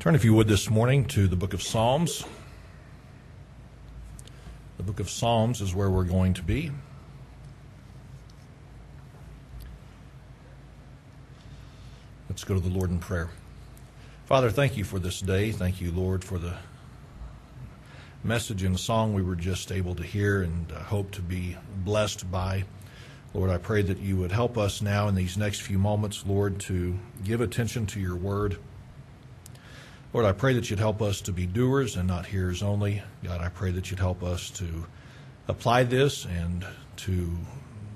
Turn, if you would, this morning to the book of Psalms. The book of Psalms is where we're going to be. Let's go to the Lord in prayer. Father, thank you for this day. Thank you, Lord, for the message and song we were just able to hear and uh, hope to be blessed by. Lord, I pray that you would help us now in these next few moments, Lord, to give attention to your word. Lord, I pray that you'd help us to be doers and not hearers only. God, I pray that you'd help us to apply this and to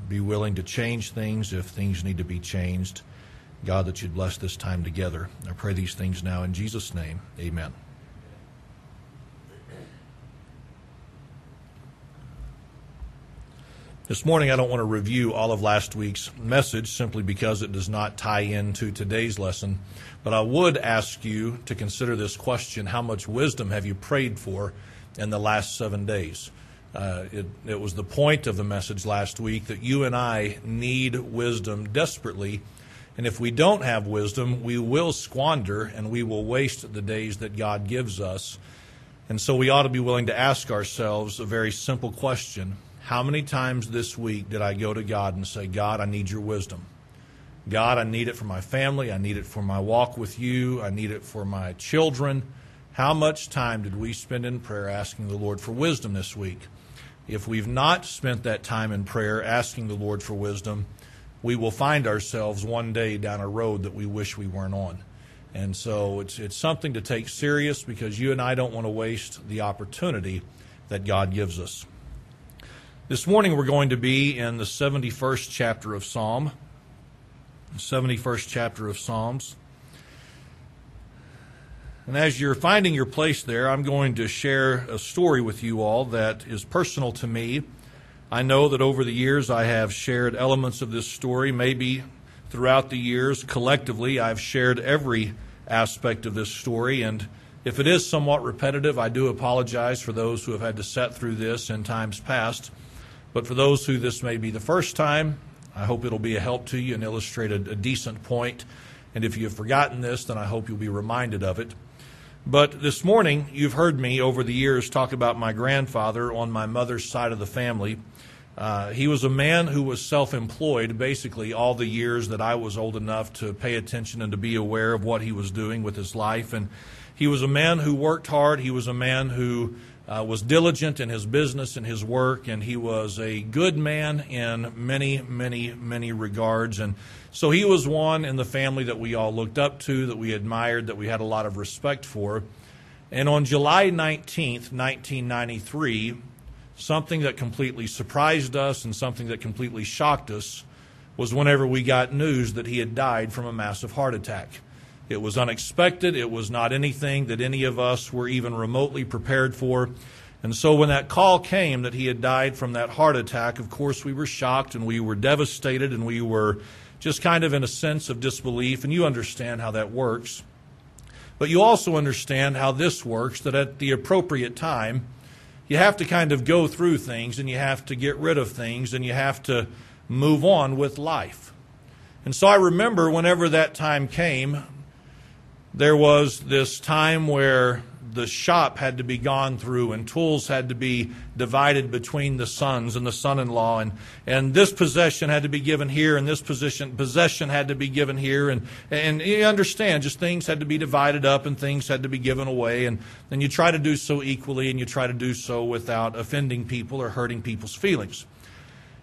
be willing to change things if things need to be changed. God, that you'd bless this time together. I pray these things now in Jesus' name. Amen. This morning, I don't want to review all of last week's message simply because it does not tie into today's lesson. But I would ask you to consider this question How much wisdom have you prayed for in the last seven days? Uh, it, it was the point of the message last week that you and I need wisdom desperately. And if we don't have wisdom, we will squander and we will waste the days that God gives us. And so we ought to be willing to ask ourselves a very simple question how many times this week did I go to God and say, God, I need your wisdom? God, I need it for my family. I need it for my walk with you. I need it for my children. How much time did we spend in prayer asking the Lord for wisdom this week? If we've not spent that time in prayer asking the Lord for wisdom, we will find ourselves one day down a road that we wish we weren't on. And so it's, it's something to take serious because you and I don't want to waste the opportunity that God gives us. This morning we're going to be in the 71st chapter of Psalm. 71st chapter of Psalms. And as you're finding your place there, I'm going to share a story with you all that is personal to me. I know that over the years I have shared elements of this story. Maybe throughout the years, collectively, I've shared every aspect of this story. And if it is somewhat repetitive, I do apologize for those who have had to set through this in times past. But for those who this may be the first time, I hope it'll be a help to you and illustrate a, a decent point. And if you've forgotten this, then I hope you'll be reminded of it. But this morning, you've heard me over the years talk about my grandfather on my mother's side of the family. Uh, he was a man who was self employed basically all the years that I was old enough to pay attention and to be aware of what he was doing with his life. And he was a man who worked hard. He was a man who uh, was diligent in his business and his work, and he was a good man in many, many, many regards. And so he was one in the family that we all looked up to, that we admired, that we had a lot of respect for. And on July 19th, 1993, something that completely surprised us and something that completely shocked us was whenever we got news that he had died from a massive heart attack. It was unexpected. It was not anything that any of us were even remotely prepared for. And so when that call came that he had died from that heart attack, of course we were shocked and we were devastated and we were just kind of in a sense of disbelief. And you understand how that works. But you also understand how this works that at the appropriate time, you have to kind of go through things and you have to get rid of things and you have to move on with life. And so I remember whenever that time came, there was this time where the shop had to be gone through and tools had to be divided between the sons and the son-in-law. And, and this possession had to be given here and this position possession had to be given here. And, and you understand just things had to be divided up and things had to be given away. And then you try to do so equally and you try to do so without offending people or hurting people's feelings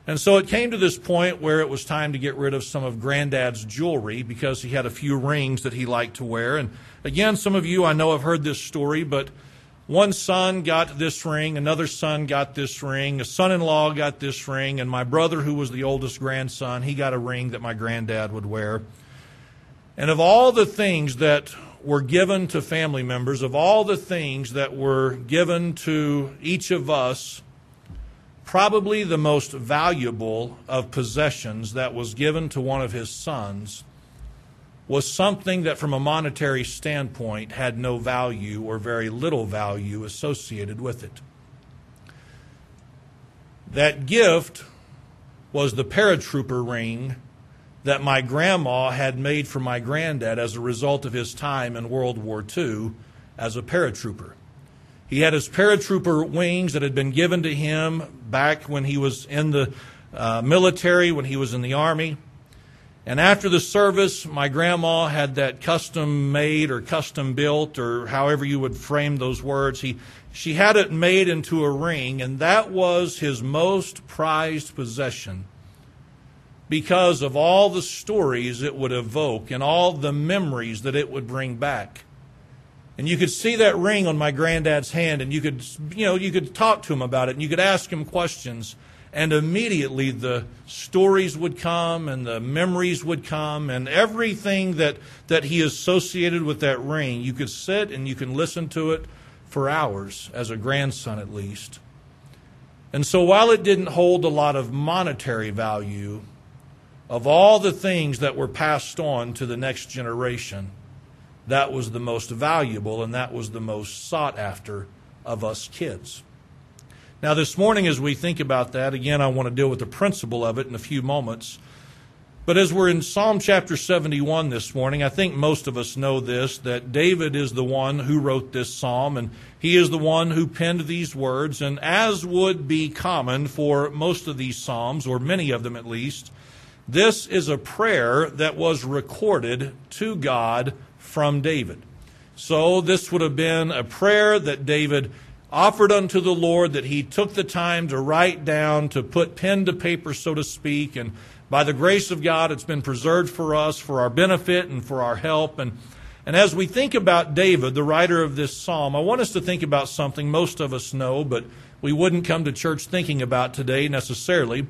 and so it came to this point where it was time to get rid of some of Granddad's jewelry because he had a few rings that he liked to wear. And again, some of you I know have heard this story, but one son got this ring, another son got this ring, a son in law got this ring, and my brother, who was the oldest grandson, he got a ring that my granddad would wear. And of all the things that were given to family members, of all the things that were given to each of us, probably the most valuable of possessions that was given to one of his sons was something that, from a monetary standpoint, had no value or very little value associated with it. That gift was the paratrooper ring that my grandma had made for my granddad as a result of his time in World War II as a paratrooper. He had his paratrooper wings that had been given to him back when he was in the uh, military, when he was in the Army. And after the service, my grandma had that custom made or custom built, or however you would frame those words. He, she had it made into a ring, and that was his most prized possession because of all the stories it would evoke and all the memories that it would bring back. And you could see that ring on my granddad's hand, and you could, you know, you could talk to him about it, and you could ask him questions, and immediately the stories would come, and the memories would come, and everything that, that he associated with that ring, you could sit and you can listen to it for hours, as a grandson at least. And so while it didn't hold a lot of monetary value, of all the things that were passed on to the next generation, that was the most valuable and that was the most sought after of us kids. Now, this morning, as we think about that, again, I want to deal with the principle of it in a few moments. But as we're in Psalm chapter 71 this morning, I think most of us know this that David is the one who wrote this psalm, and he is the one who penned these words. And as would be common for most of these psalms, or many of them at least, this is a prayer that was recorded to God from David. So this would have been a prayer that David offered unto the Lord that he took the time to write down, to put pen to paper, so to speak. And by the grace of God, it's been preserved for us, for our benefit, and for our help. And, and as we think about David, the writer of this psalm, I want us to think about something most of us know, but we wouldn't come to church thinking about today necessarily.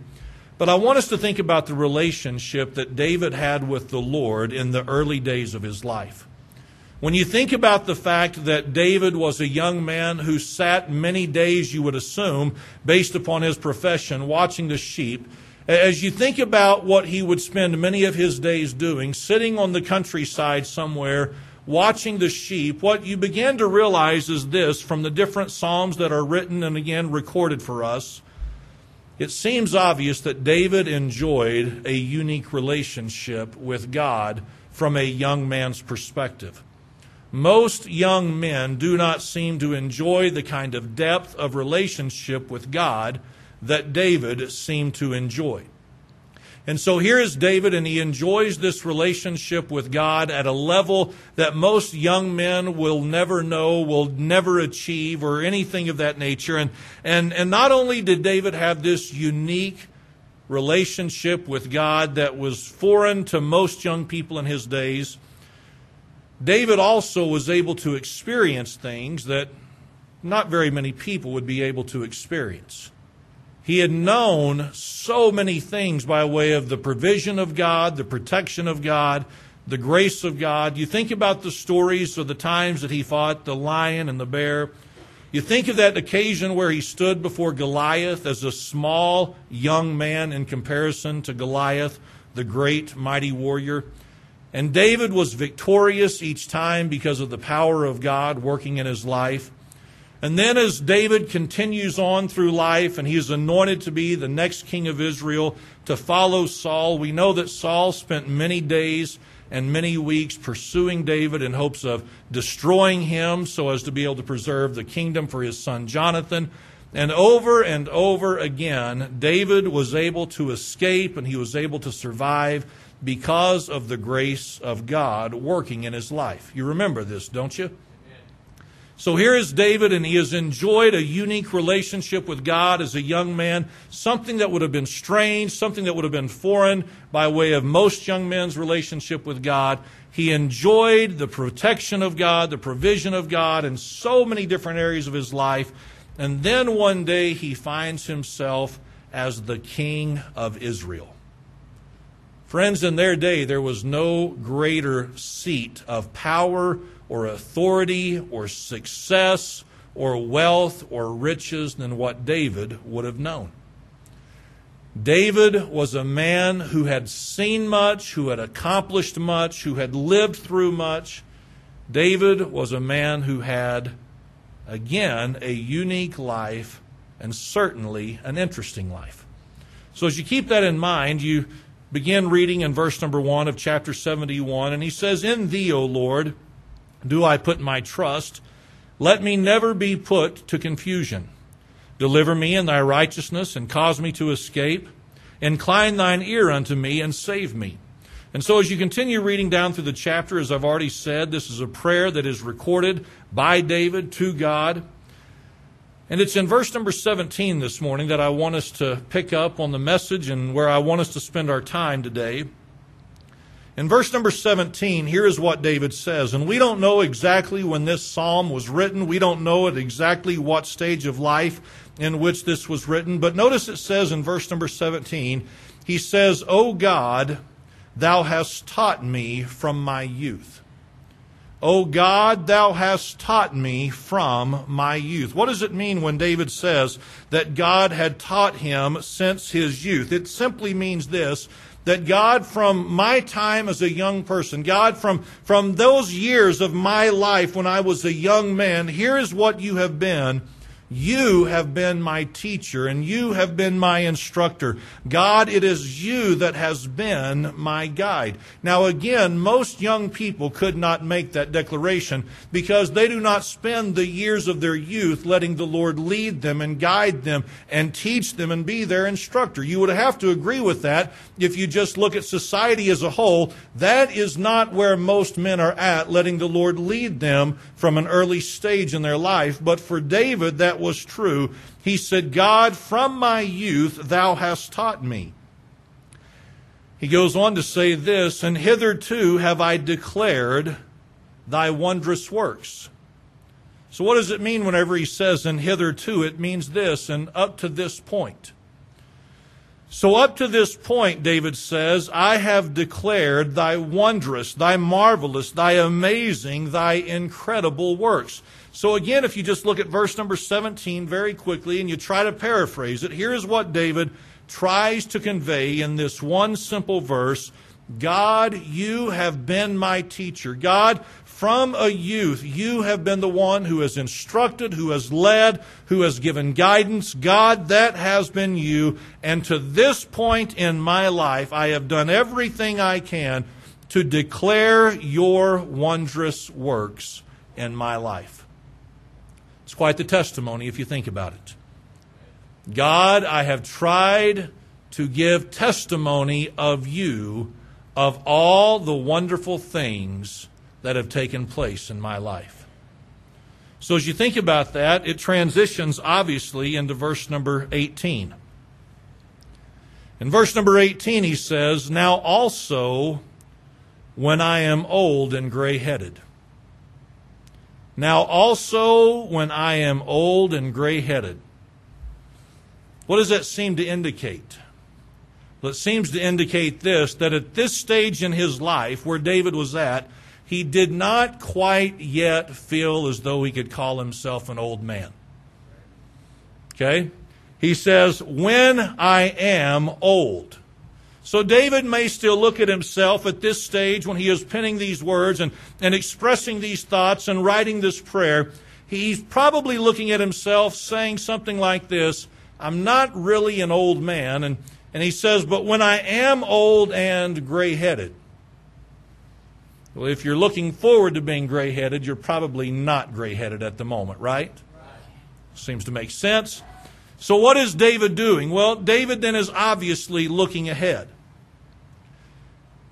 But I want us to think about the relationship that David had with the Lord in the early days of his life. When you think about the fact that David was a young man who sat many days, you would assume, based upon his profession, watching the sheep, as you think about what he would spend many of his days doing, sitting on the countryside somewhere, watching the sheep, what you begin to realize is this from the different Psalms that are written and again recorded for us. It seems obvious that David enjoyed a unique relationship with God from a young man's perspective. Most young men do not seem to enjoy the kind of depth of relationship with God that David seemed to enjoy. And so here is David, and he enjoys this relationship with God at a level that most young men will never know, will never achieve, or anything of that nature. And, and, and not only did David have this unique relationship with God that was foreign to most young people in his days, David also was able to experience things that not very many people would be able to experience. He had known so many things by way of the provision of God, the protection of God, the grace of God. You think about the stories of the times that he fought the lion and the bear. You think of that occasion where he stood before Goliath as a small young man in comparison to Goliath, the great mighty warrior. And David was victorious each time because of the power of God working in his life. And then, as David continues on through life and he is anointed to be the next king of Israel to follow Saul, we know that Saul spent many days and many weeks pursuing David in hopes of destroying him so as to be able to preserve the kingdom for his son Jonathan. And over and over again, David was able to escape and he was able to survive because of the grace of God working in his life. You remember this, don't you? So here is David, and he has enjoyed a unique relationship with God as a young man, something that would have been strange, something that would have been foreign by way of most young men's relationship with God. He enjoyed the protection of God, the provision of God in so many different areas of his life. And then one day he finds himself as the king of Israel. Friends, in their day, there was no greater seat of power or authority or success or wealth or riches than what David would have known. David was a man who had seen much, who had accomplished much, who had lived through much. David was a man who had, again, a unique life and certainly an interesting life. So, as you keep that in mind, you begin reading in verse number 1 of chapter 71, and he says, In thee, O Lord, do I put my trust. Let me never be put to confusion. Deliver me in thy righteousness and cause me to escape. Incline thine ear unto me and save me. And so, as you continue reading down through the chapter, as I've already said, this is a prayer that is recorded by David to God. And it's in verse number 17 this morning that I want us to pick up on the message and where I want us to spend our time today. In verse number 17, here is what David says. And we don't know exactly when this psalm was written. We don't know at exactly what stage of life in which this was written. But notice it says in verse number 17, he says, O God, thou hast taught me from my youth. O God, thou hast taught me from my youth. What does it mean when David says that God had taught him since his youth? It simply means this that God, from my time as a young person, God, from, from those years of my life when I was a young man, here is what you have been you have been my teacher and you have been my instructor. God, it is you that has been my guide. Now again, most young people could not make that declaration because they do not spend the years of their youth letting the Lord lead them and guide them and teach them and be their instructor. You would have to agree with that if you just look at society as a whole. That is not where most men are at, letting the Lord lead them from an early stage in their life. But for David, that was true. He said, God, from my youth thou hast taught me. He goes on to say this, and hitherto have I declared thy wondrous works. So, what does it mean whenever he says, and hitherto? It means this, and up to this point. So, up to this point, David says, I have declared thy wondrous, thy marvelous, thy amazing, thy incredible works. So again, if you just look at verse number 17 very quickly and you try to paraphrase it, here is what David tries to convey in this one simple verse God, you have been my teacher. God, from a youth, you have been the one who has instructed, who has led, who has given guidance. God, that has been you. And to this point in my life, I have done everything I can to declare your wondrous works in my life. It's quite the testimony if you think about it. God, I have tried to give testimony of you of all the wonderful things that have taken place in my life. So as you think about that, it transitions obviously into verse number 18. In verse number 18, he says, Now also, when I am old and gray headed. Now also, when I am old and gray headed. What does that seem to indicate? Well, it seems to indicate this that at this stage in his life, where David was at, he did not quite yet feel as though he could call himself an old man. Okay? He says, When I am old. So David may still look at himself at this stage when he is penning these words and, and expressing these thoughts and writing this prayer. He's probably looking at himself saying something like this I'm not really an old man. And, and he says, But when I am old and gray headed, well, if you're looking forward to being gray headed, you're probably not gray headed at the moment, right? right? Seems to make sense. So, what is David doing? Well, David then is obviously looking ahead.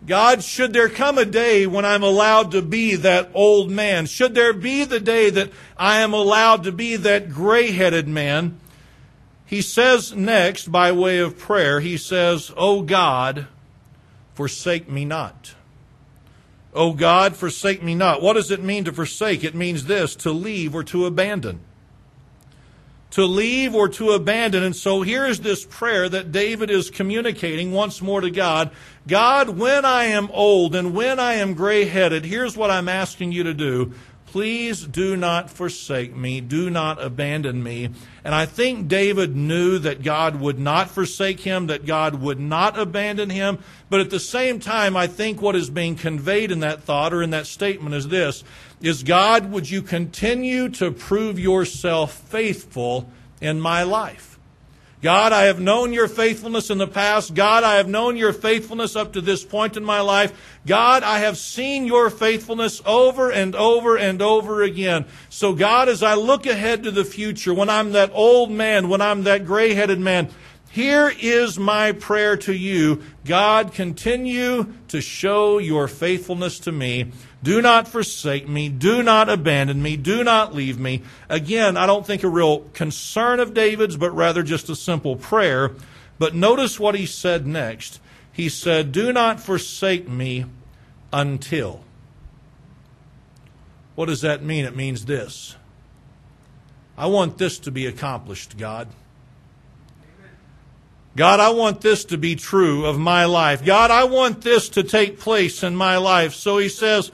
God, should there come a day when I'm allowed to be that old man? Should there be the day that I am allowed to be that gray headed man? He says next, by way of prayer, he says, O God, forsake me not. O God, forsake me not. What does it mean to forsake? It means this to leave or to abandon to leave or to abandon. And so here is this prayer that David is communicating once more to God. God, when I am old and when I am gray headed, here's what I'm asking you to do. Please do not forsake me. Do not abandon me. And I think David knew that God would not forsake him, that God would not abandon him. But at the same time, I think what is being conveyed in that thought or in that statement is this is God, would you continue to prove yourself faithful in my life? God, I have known your faithfulness in the past. God, I have known your faithfulness up to this point in my life. God, I have seen your faithfulness over and over and over again. So, God, as I look ahead to the future, when I'm that old man, when I'm that gray headed man, here is my prayer to you. God, continue to show your faithfulness to me. Do not forsake me. Do not abandon me. Do not leave me. Again, I don't think a real concern of David's, but rather just a simple prayer. But notice what he said next. He said, Do not forsake me until. What does that mean? It means this I want this to be accomplished, God. God, I want this to be true of my life. God, I want this to take place in my life. So he says,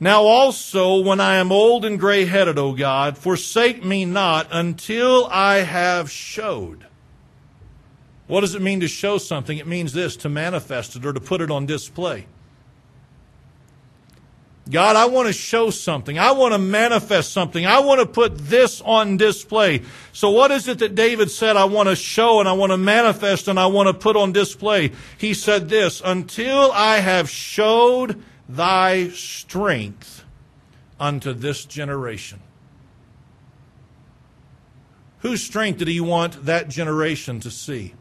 Now also, when I am old and gray headed, O God, forsake me not until I have showed. What does it mean to show something? It means this to manifest it or to put it on display. God, I want to show something. I want to manifest something. I want to put this on display. So what is it that David said I want to show and I want to manifest and I want to put on display? He said this, until I have showed thy strength unto this generation. Whose strength did he want that generation to see?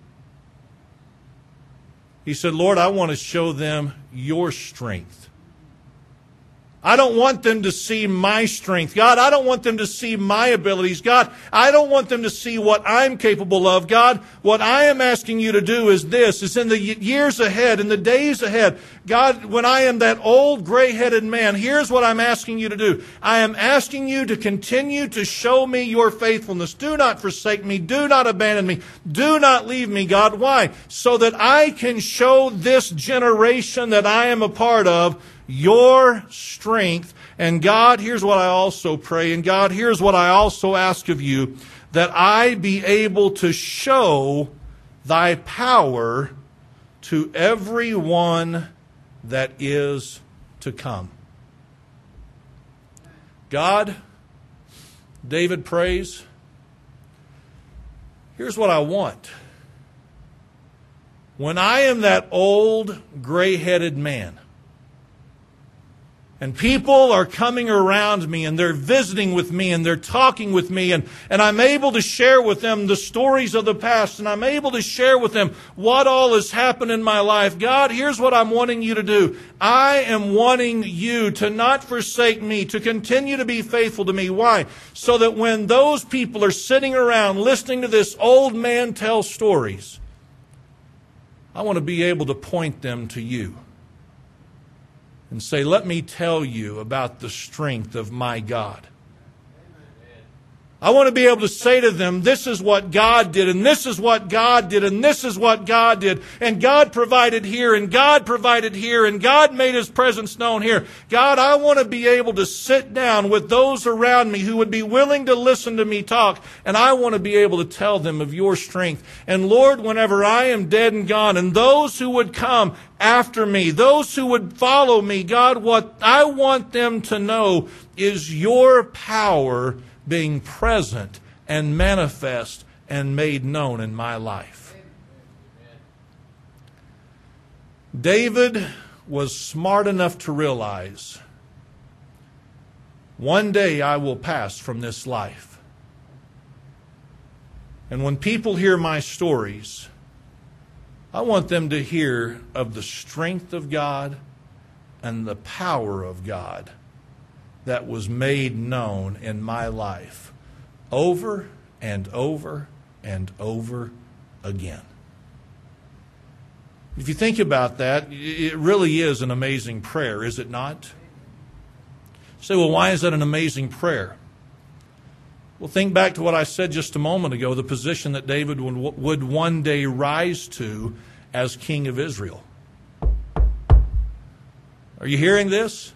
He said, Lord, I want to show them your strength. I don't want them to see my strength. God, I don't want them to see my abilities. God, I don't want them to see what I'm capable of. God, what I am asking you to do is this, is in the years ahead, in the days ahead. God, when I am that old gray-headed man, here's what I'm asking you to do. I am asking you to continue to show me your faithfulness. Do not forsake me. Do not abandon me. Do not leave me, God. Why? So that I can show this generation that I am a part of your strength. And God, here's what I also pray. And God, here's what I also ask of you that I be able to show thy power to everyone that is to come. God, David prays, here's what I want. When I am that old, gray headed man, and people are coming around me and they're visiting with me and they're talking with me and, and I'm able to share with them the stories of the past and I'm able to share with them what all has happened in my life. God, here's what I'm wanting you to do. I am wanting you to not forsake me, to continue to be faithful to me. Why? So that when those people are sitting around listening to this old man tell stories, I want to be able to point them to you and say, Let me tell you about the strength of my God. I want to be able to say to them, this is what God did, and this is what God did, and this is what God did, and God provided here, and God provided here, and God made His presence known here. God, I want to be able to sit down with those around me who would be willing to listen to me talk, and I want to be able to tell them of your strength. And Lord, whenever I am dead and gone, and those who would come after me, those who would follow me, God, what I want them to know is your power being present and manifest and made known in my life. David was smart enough to realize one day I will pass from this life. And when people hear my stories, I want them to hear of the strength of God and the power of God that was made known in my life over and over and over again. If you think about that, it really is an amazing prayer, is it not? You say, well, why is that an amazing prayer? Well, think back to what I said just a moment ago the position that David would one day rise to as king of Israel. Are you hearing this?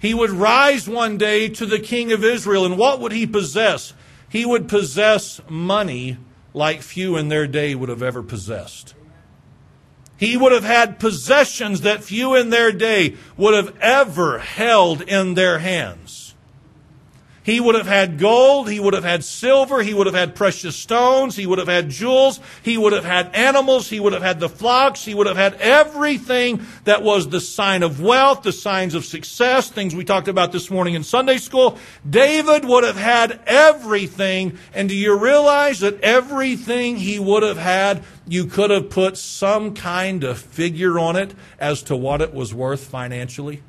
He would rise one day to the king of Israel, and what would he possess? He would possess money like few in their day would have ever possessed. He would have had possessions that few in their day would have ever held in their hands. He would have had gold. He would have had silver. He would have had precious stones. He would have had jewels. He would have had animals. He would have had the flocks. He would have had everything that was the sign of wealth, the signs of success, things we talked about this morning in Sunday school. David would have had everything. And do you realize that everything he would have had, you could have put some kind of figure on it as to what it was worth financially?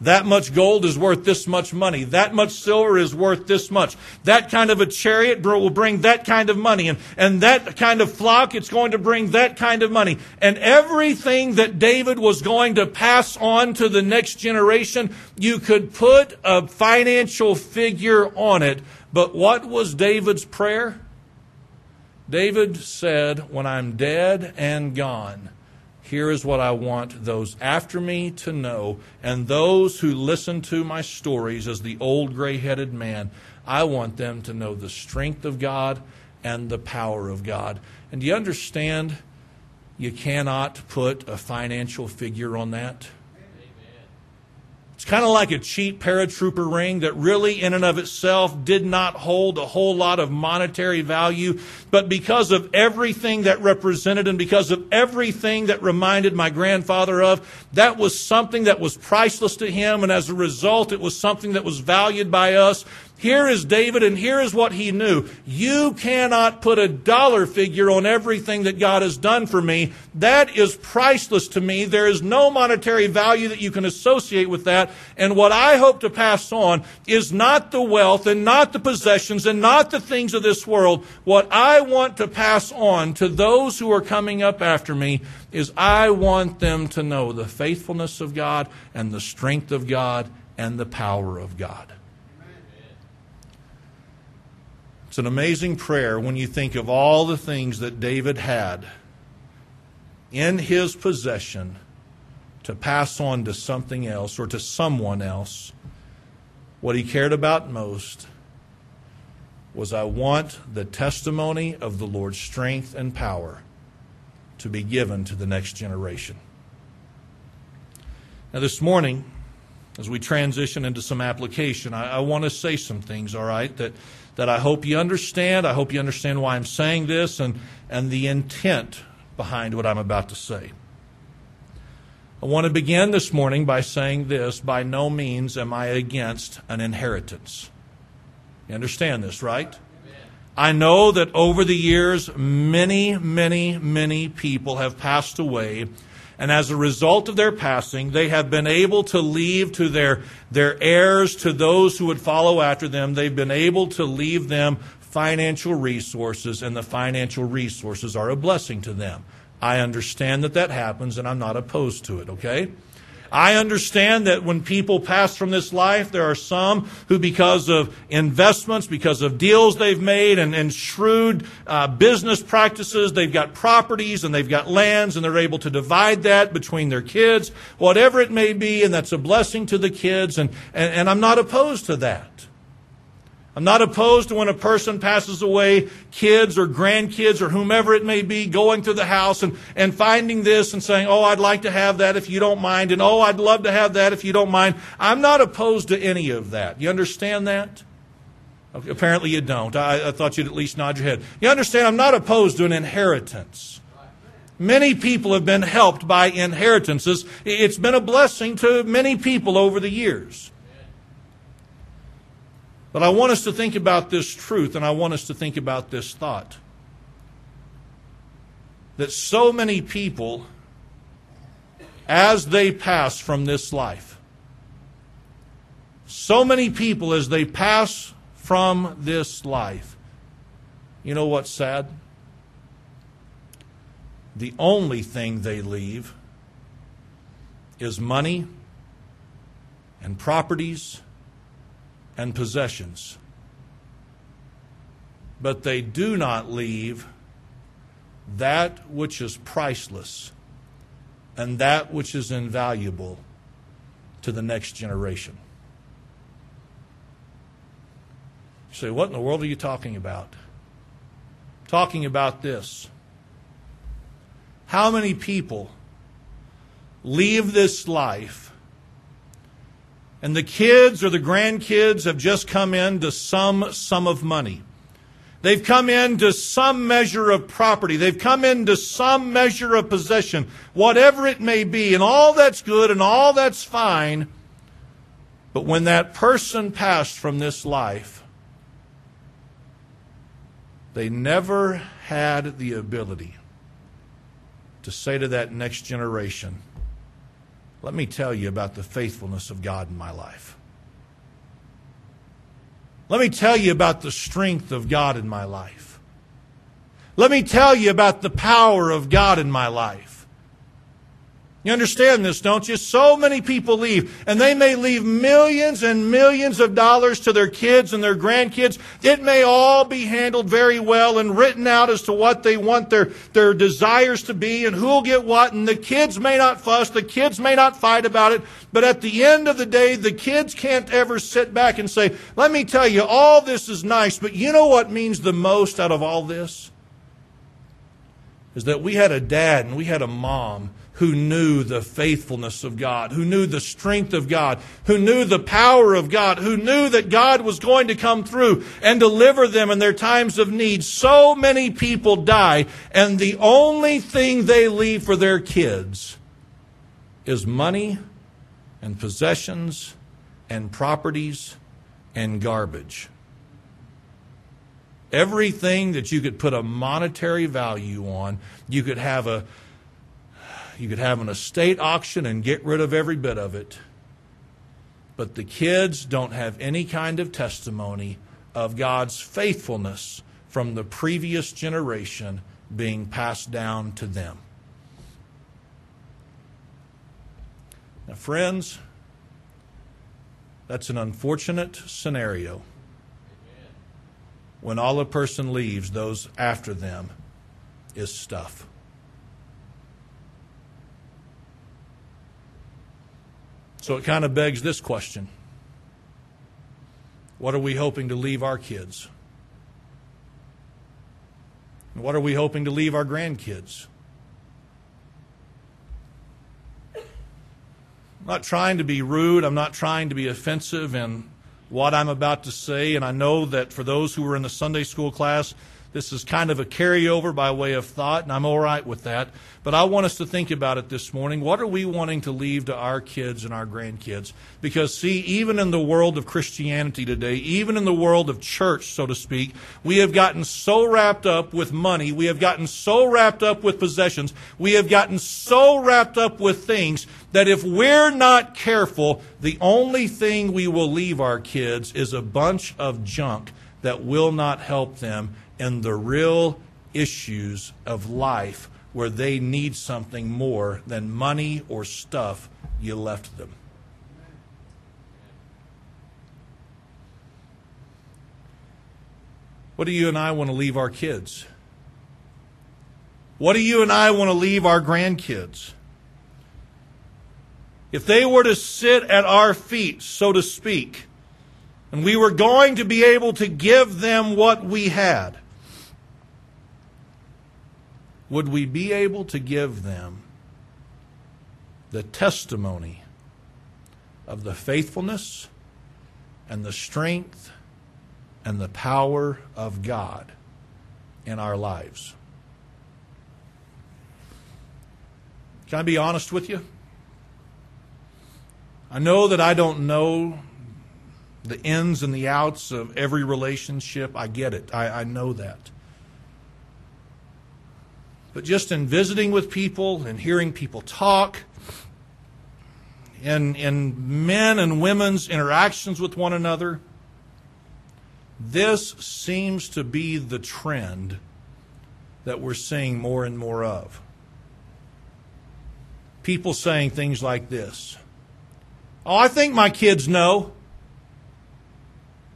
That much gold is worth this much money. That much silver is worth this much. That kind of a chariot will bring that kind of money. And, and that kind of flock, it's going to bring that kind of money. And everything that David was going to pass on to the next generation, you could put a financial figure on it. But what was David's prayer? David said, When I'm dead and gone, here is what I want those after me to know, and those who listen to my stories as the old gray headed man. I want them to know the strength of God and the power of God. And do you understand? You cannot put a financial figure on that. It's kind of like a cheap paratrooper ring that really, in and of itself, did not hold a whole lot of monetary value. But because of everything that represented and because of everything that reminded my grandfather of, that was something that was priceless to him. And as a result, it was something that was valued by us. Here is David, and here is what he knew. You cannot put a dollar figure on everything that God has done for me. That is priceless to me. There is no monetary value that you can associate with that. And what I hope to pass on is not the wealth and not the possessions and not the things of this world. What I want to pass on to those who are coming up after me is I want them to know the faithfulness of God and the strength of God and the power of God. It's an amazing prayer when you think of all the things that David had in his possession to pass on to something else or to someone else. What he cared about most was I want the testimony of the Lord's strength and power to be given to the next generation. Now, this morning, as we transition into some application, I, I want to say some things, all right, that that I hope you understand. I hope you understand why I'm saying this and, and the intent behind what I'm about to say. I want to begin this morning by saying this by no means am I against an inheritance. You understand this, right? I know that over the years, many, many, many people have passed away and as a result of their passing, they have been able to leave to their, their heirs, to those who would follow after them, they've been able to leave them financial resources, and the financial resources are a blessing to them. I understand that that happens, and I'm not opposed to it, okay? I understand that when people pass from this life, there are some who, because of investments, because of deals they've made and, and shrewd uh, business practices, they've got properties and they've got lands and they're able to divide that between their kids, whatever it may be, and that's a blessing to the kids. And, and, and I'm not opposed to that. I'm not opposed to when a person passes away, kids or grandkids or whomever it may be going through the house and, and finding this and saying, Oh, I'd like to have that if you don't mind. And oh, I'd love to have that if you don't mind. I'm not opposed to any of that. You understand that? Okay, apparently you don't. I, I thought you'd at least nod your head. You understand? I'm not opposed to an inheritance. Many people have been helped by inheritances. It's been a blessing to many people over the years. But I want us to think about this truth and I want us to think about this thought. That so many people, as they pass from this life, so many people as they pass from this life, you know what's sad? The only thing they leave is money and properties and possessions. But they do not leave that which is priceless and that which is invaluable to the next generation. You say, What in the world are you talking about? Talking about this. How many people leave this life and the kids or the grandkids have just come into some sum of money. They've come into some measure of property. They've come into some measure of possession, whatever it may be, and all that's good and all that's fine. But when that person passed from this life, they never had the ability to say to that next generation, let me tell you about the faithfulness of God in my life. Let me tell you about the strength of God in my life. Let me tell you about the power of God in my life. You understand this, don't you? So many people leave, and they may leave millions and millions of dollars to their kids and their grandkids. It may all be handled very well and written out as to what they want their, their desires to be and who'll get what, and the kids may not fuss, the kids may not fight about it, but at the end of the day, the kids can't ever sit back and say, let me tell you, all this is nice, but you know what means the most out of all this? Is that we had a dad and we had a mom who knew the faithfulness of God, who knew the strength of God, who knew the power of God, who knew that God was going to come through and deliver them in their times of need. So many people die, and the only thing they leave for their kids is money and possessions and properties and garbage. Everything that you could put a monetary value on, you could have a you could have an estate auction and get rid of every bit of it. But the kids don't have any kind of testimony of God's faithfulness from the previous generation being passed down to them. Now, friends, that's an unfortunate scenario. When all a person leaves, those after them is stuff. So it kind of begs this question What are we hoping to leave our kids? And what are we hoping to leave our grandkids? I'm not trying to be rude. I'm not trying to be offensive in what I'm about to say. And I know that for those who were in the Sunday school class, this is kind of a carryover by way of thought, and I'm all right with that. But I want us to think about it this morning. What are we wanting to leave to our kids and our grandkids? Because, see, even in the world of Christianity today, even in the world of church, so to speak, we have gotten so wrapped up with money, we have gotten so wrapped up with possessions, we have gotten so wrapped up with things that if we're not careful, the only thing we will leave our kids is a bunch of junk that will not help them in the real issues of life where they need something more than money or stuff you left them. What do you and I want to leave our kids? What do you and I want to leave our grandkids? If they were to sit at our feet, so to speak, and we were going to be able to give them what we had, would we be able to give them the testimony of the faithfulness and the strength and the power of God in our lives? Can I be honest with you? I know that I don't know the ins and the outs of every relationship. I get it. I, I know that. But just in visiting with people and hearing people talk, in, in men and women's interactions with one another, this seems to be the trend that we're seeing more and more of. People saying things like this Oh, I think my kids know.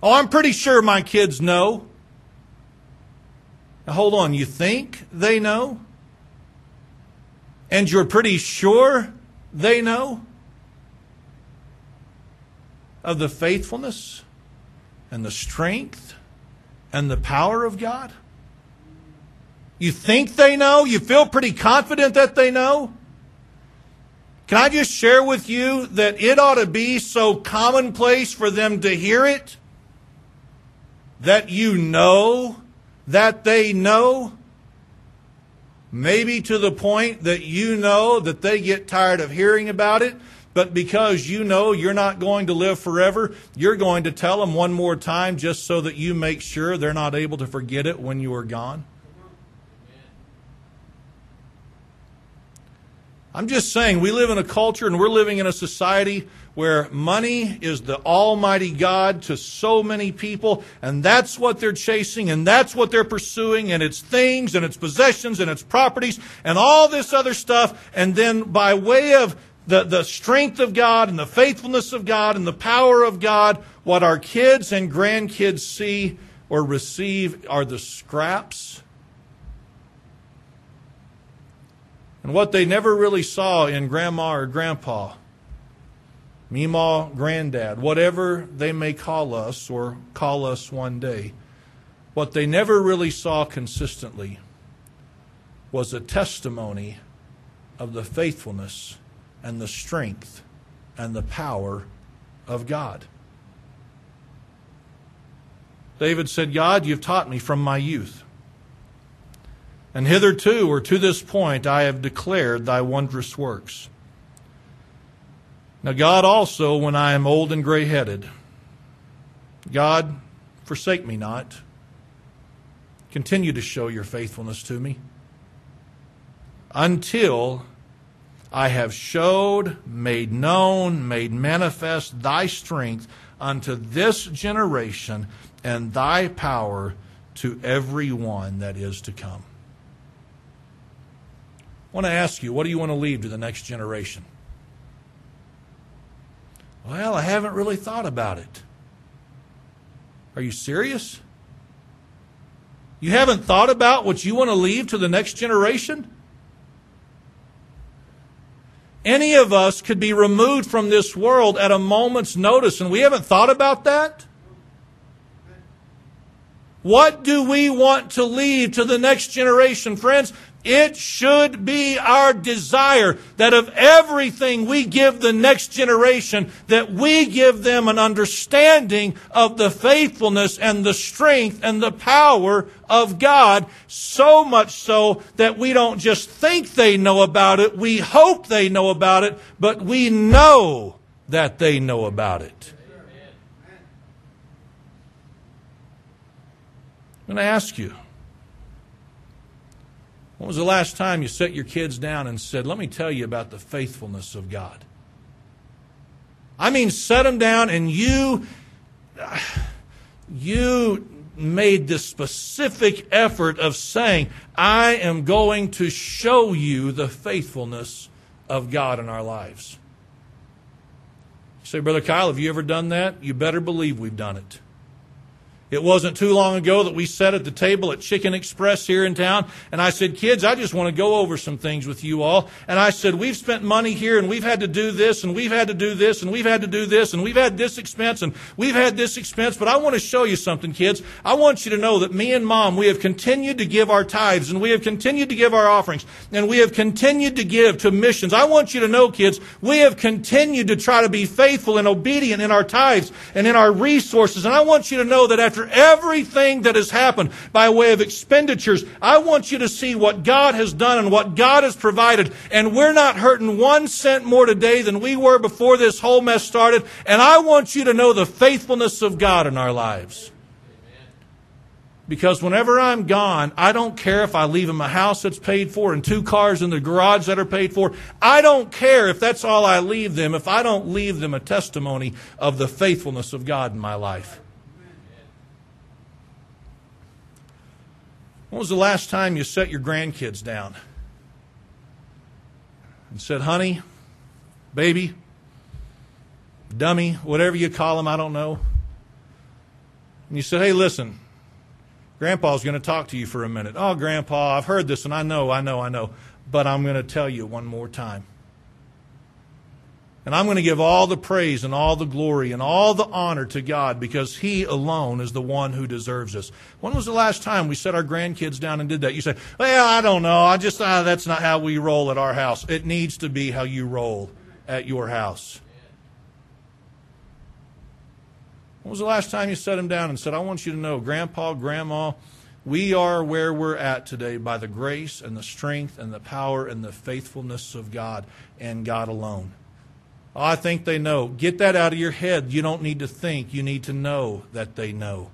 Oh, I'm pretty sure my kids know. Now, hold on, you think they know? And you're pretty sure they know of the faithfulness and the strength and the power of God? You think they know? You feel pretty confident that they know? Can I just share with you that it ought to be so commonplace for them to hear it that you know that they know? Maybe to the point that you know that they get tired of hearing about it, but because you know you're not going to live forever, you're going to tell them one more time just so that you make sure they're not able to forget it when you are gone. I'm just saying, we live in a culture and we're living in a society where money is the almighty God to so many people, and that's what they're chasing, and that's what they're pursuing, and it's things, and it's possessions, and it's properties, and all this other stuff. And then by way of the, the strength of God, and the faithfulness of God, and the power of God, what our kids and grandkids see or receive are the scraps. And what they never really saw in grandma or grandpa Meemaw, granddad, whatever they may call us or call us one day, what they never really saw consistently was a testimony of the faithfulness and the strength and the power of God. David said, God, you've taught me from my youth. And hitherto, or to this point, I have declared thy wondrous works. Now, God also, when I am old and gray headed, God, forsake me not. Continue to show your faithfulness to me until I have showed, made known, made manifest thy strength unto this generation and thy power to every one that is to come. I want to ask you, what do you want to leave to the next generation? Well, I haven't really thought about it. Are you serious? You haven't thought about what you want to leave to the next generation? Any of us could be removed from this world at a moment's notice, and we haven't thought about that? What do we want to leave to the next generation? Friends, it should be our desire that of everything we give the next generation, that we give them an understanding of the faithfulness and the strength and the power of God, so much so that we don't just think they know about it, we hope they know about it, but we know that they know about it. I'm going to ask you. When was the last time you set your kids down and said, Let me tell you about the faithfulness of God? I mean, set them down and you, you made this specific effort of saying, I am going to show you the faithfulness of God in our lives. Say, Brother Kyle, have you ever done that? You better believe we've done it. It wasn't too long ago that we sat at the table at Chicken Express here in town, and I said, Kids, I just want to go over some things with you all. And I said, We've spent money here, and we've had to do this, and we've had to do this, and we've had to do this, and we've had this expense, and we've had this expense, but I want to show you something, kids. I want you to know that me and mom, we have continued to give our tithes, and we have continued to give our offerings, and we have continued to give to missions. I want you to know, kids, we have continued to try to be faithful and obedient in our tithes and in our resources. And I want you to know that after after everything that has happened by way of expenditures, I want you to see what God has done and what God has provided. And we're not hurting one cent more today than we were before this whole mess started. And I want you to know the faithfulness of God in our lives. Because whenever I'm gone, I don't care if I leave them a house that's paid for and two cars in the garage that are paid for. I don't care if that's all I leave them, if I don't leave them a testimony of the faithfulness of God in my life. When was the last time you set your grandkids down and said, honey, baby, dummy, whatever you call them, I don't know? And you said, hey, listen, Grandpa's going to talk to you for a minute. Oh, Grandpa, I've heard this and I know, I know, I know, but I'm going to tell you one more time. And I'm going to give all the praise and all the glory and all the honor to God because He alone is the one who deserves us. When was the last time we set our grandkids down and did that? You say, well, I don't know. I just, uh, that's not how we roll at our house. It needs to be how you roll at your house? When was the last time you set them down and said, I want you to know, Grandpa, Grandma, we are where we're at today by the grace and the strength and the power and the faithfulness of God and God alone. I think they know. Get that out of your head. You don't need to think, you need to know that they know.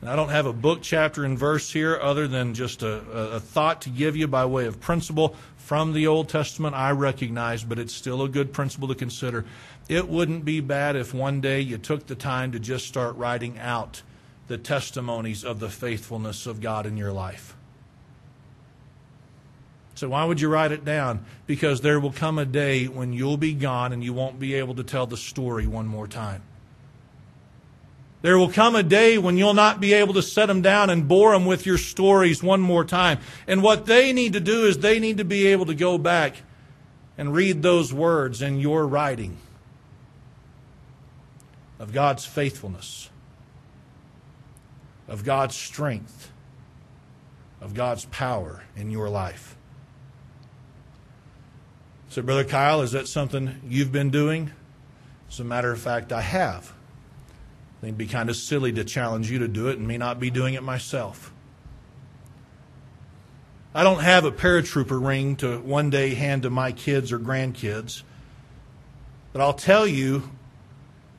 And I don't have a book, chapter, and verse here other than just a, a, thought to give you by way of principle from the Old Testament. I recognize, but it's still a good principle to consider. It wouldn't be bad if one day you took the time to just start writing out the testimonies of the faithfulness of God in your life. So, why would you write it down? Because there will come a day when you'll be gone and you won't be able to tell the story one more time. There will come a day when you'll not be able to set them down and bore them with your stories one more time. And what they need to do is they need to be able to go back and read those words in your writing of God's faithfulness, of God's strength, of God's power in your life. So, Brother Kyle, is that something you've been doing? As a matter of fact, I have. I think it'd be kind of silly to challenge you to do it and me not be doing it myself. I don't have a paratrooper ring to one day hand to my kids or grandkids. But I'll tell you,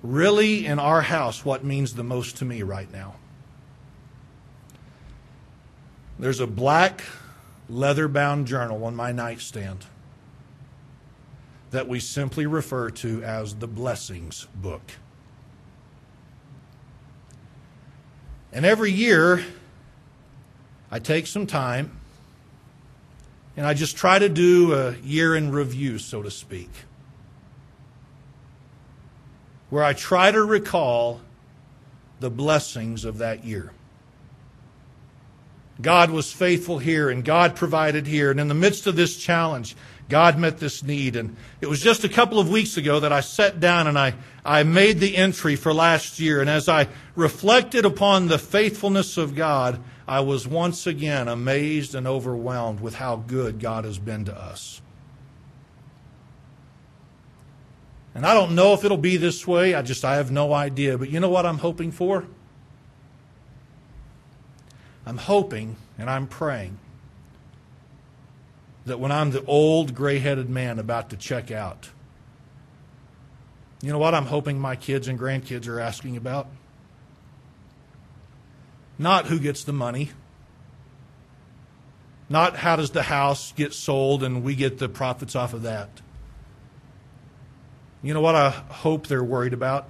really, in our house, what means the most to me right now. There's a black leather bound journal on my nightstand that we simply refer to as the Blessings Book. And every year, I take some time and I just try to do a year in review, so to speak, where I try to recall the blessings of that year. God was faithful here, and God provided here. And in the midst of this challenge, God met this need. And it was just a couple of weeks ago that I sat down and I, I made the entry for last year. And as I reflected upon the faithfulness of God, I was once again amazed and overwhelmed with how good God has been to us. And I don't know if it'll be this way. I just, I have no idea. But you know what I'm hoping for? I'm hoping and I'm praying that when I'm the old gray headed man about to check out, you know what I'm hoping my kids and grandkids are asking about? Not who gets the money. Not how does the house get sold and we get the profits off of that. You know what I hope they're worried about?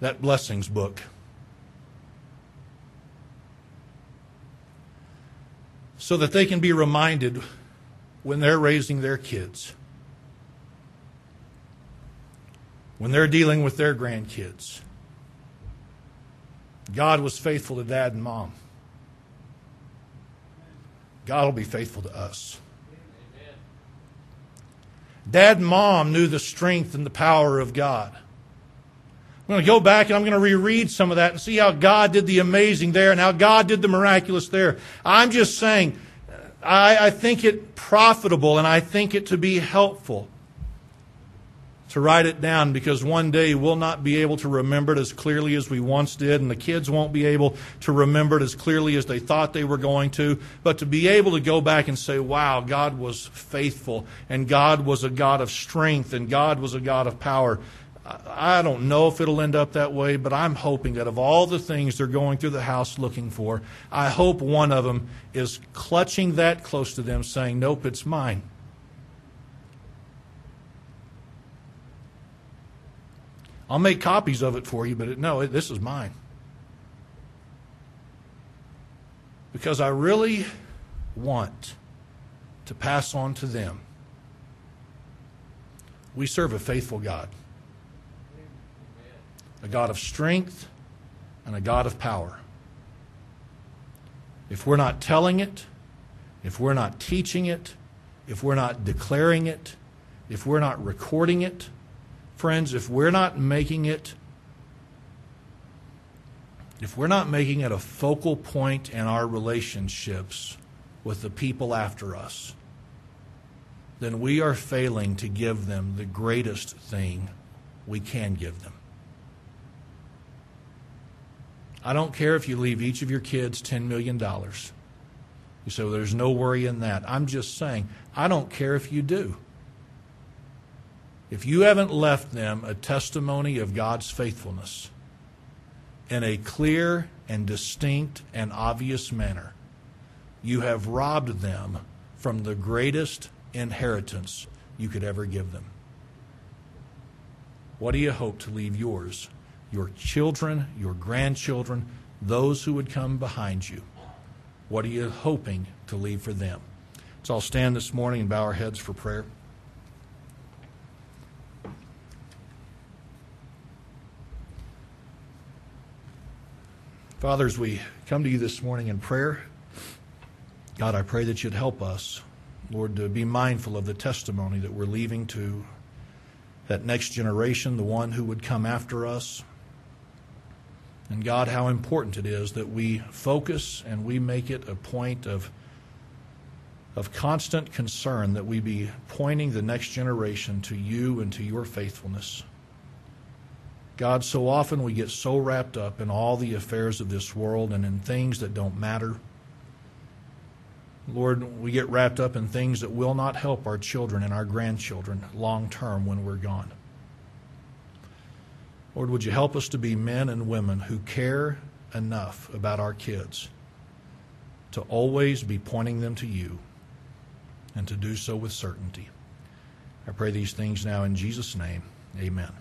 That blessings book. So that they can be reminded when they're raising their kids, when they're dealing with their grandkids. God was faithful to dad and mom. God will be faithful to us. Dad and mom knew the strength and the power of God. I'm going to go back and I'm going to reread some of that and see how God did the amazing there and how God did the miraculous there. I'm just saying, I, I think it profitable and I think it to be helpful to write it down because one day we'll not be able to remember it as clearly as we once did, and the kids won't be able to remember it as clearly as they thought they were going to. But to be able to go back and say, wow, God was faithful, and God was a God of strength, and God was a God of power, I don't know if it'll end up that way, but I'm hoping that of all the things they're going through the house looking for, I hope one of them is clutching that close to them, saying, Nope, it's mine. I'll make copies of it for you, but no, this is mine. Because I really want to pass on to them. We serve a faithful God a God of strength, and a God of power. If we're not telling it, if we're not teaching it, if we're not declaring it, if we're not recording it, friends, if we're not making it if we're not making it a focal point in our relationships, with the people after us, then we are failing to give them the greatest thing we can give them. I don't care if you leave each of your kids $10 million. You say, well, there's no worry in that. I'm just saying, I don't care if you do. If you haven't left them a testimony of God's faithfulness in a clear and distinct and obvious manner, you have robbed them from the greatest inheritance you could ever give them. What do you hope to leave yours, your children, your grandchildren, those who would come behind you? What are you hoping to leave for them? So I'll stand this morning and bow our heads for prayer. Father, as we come to you this morning in prayer, God, I pray that you'd help us, Lord, to be mindful of the testimony that we're leaving to that next generation, the one who would come after us. And God, how important it is that we focus and we make it a point of, of constant concern that we be pointing the next generation to you and to your faithfulness. God, so often we get so wrapped up in all the affairs of this world and in things that don't matter. Lord, we get wrapped up in things that will not help our children and our grandchildren long term when we're gone. Lord, would you help us to be men and women who care enough about our kids to always be pointing them to you and to do so with certainty. I pray these things now in Jesus' name. Amen.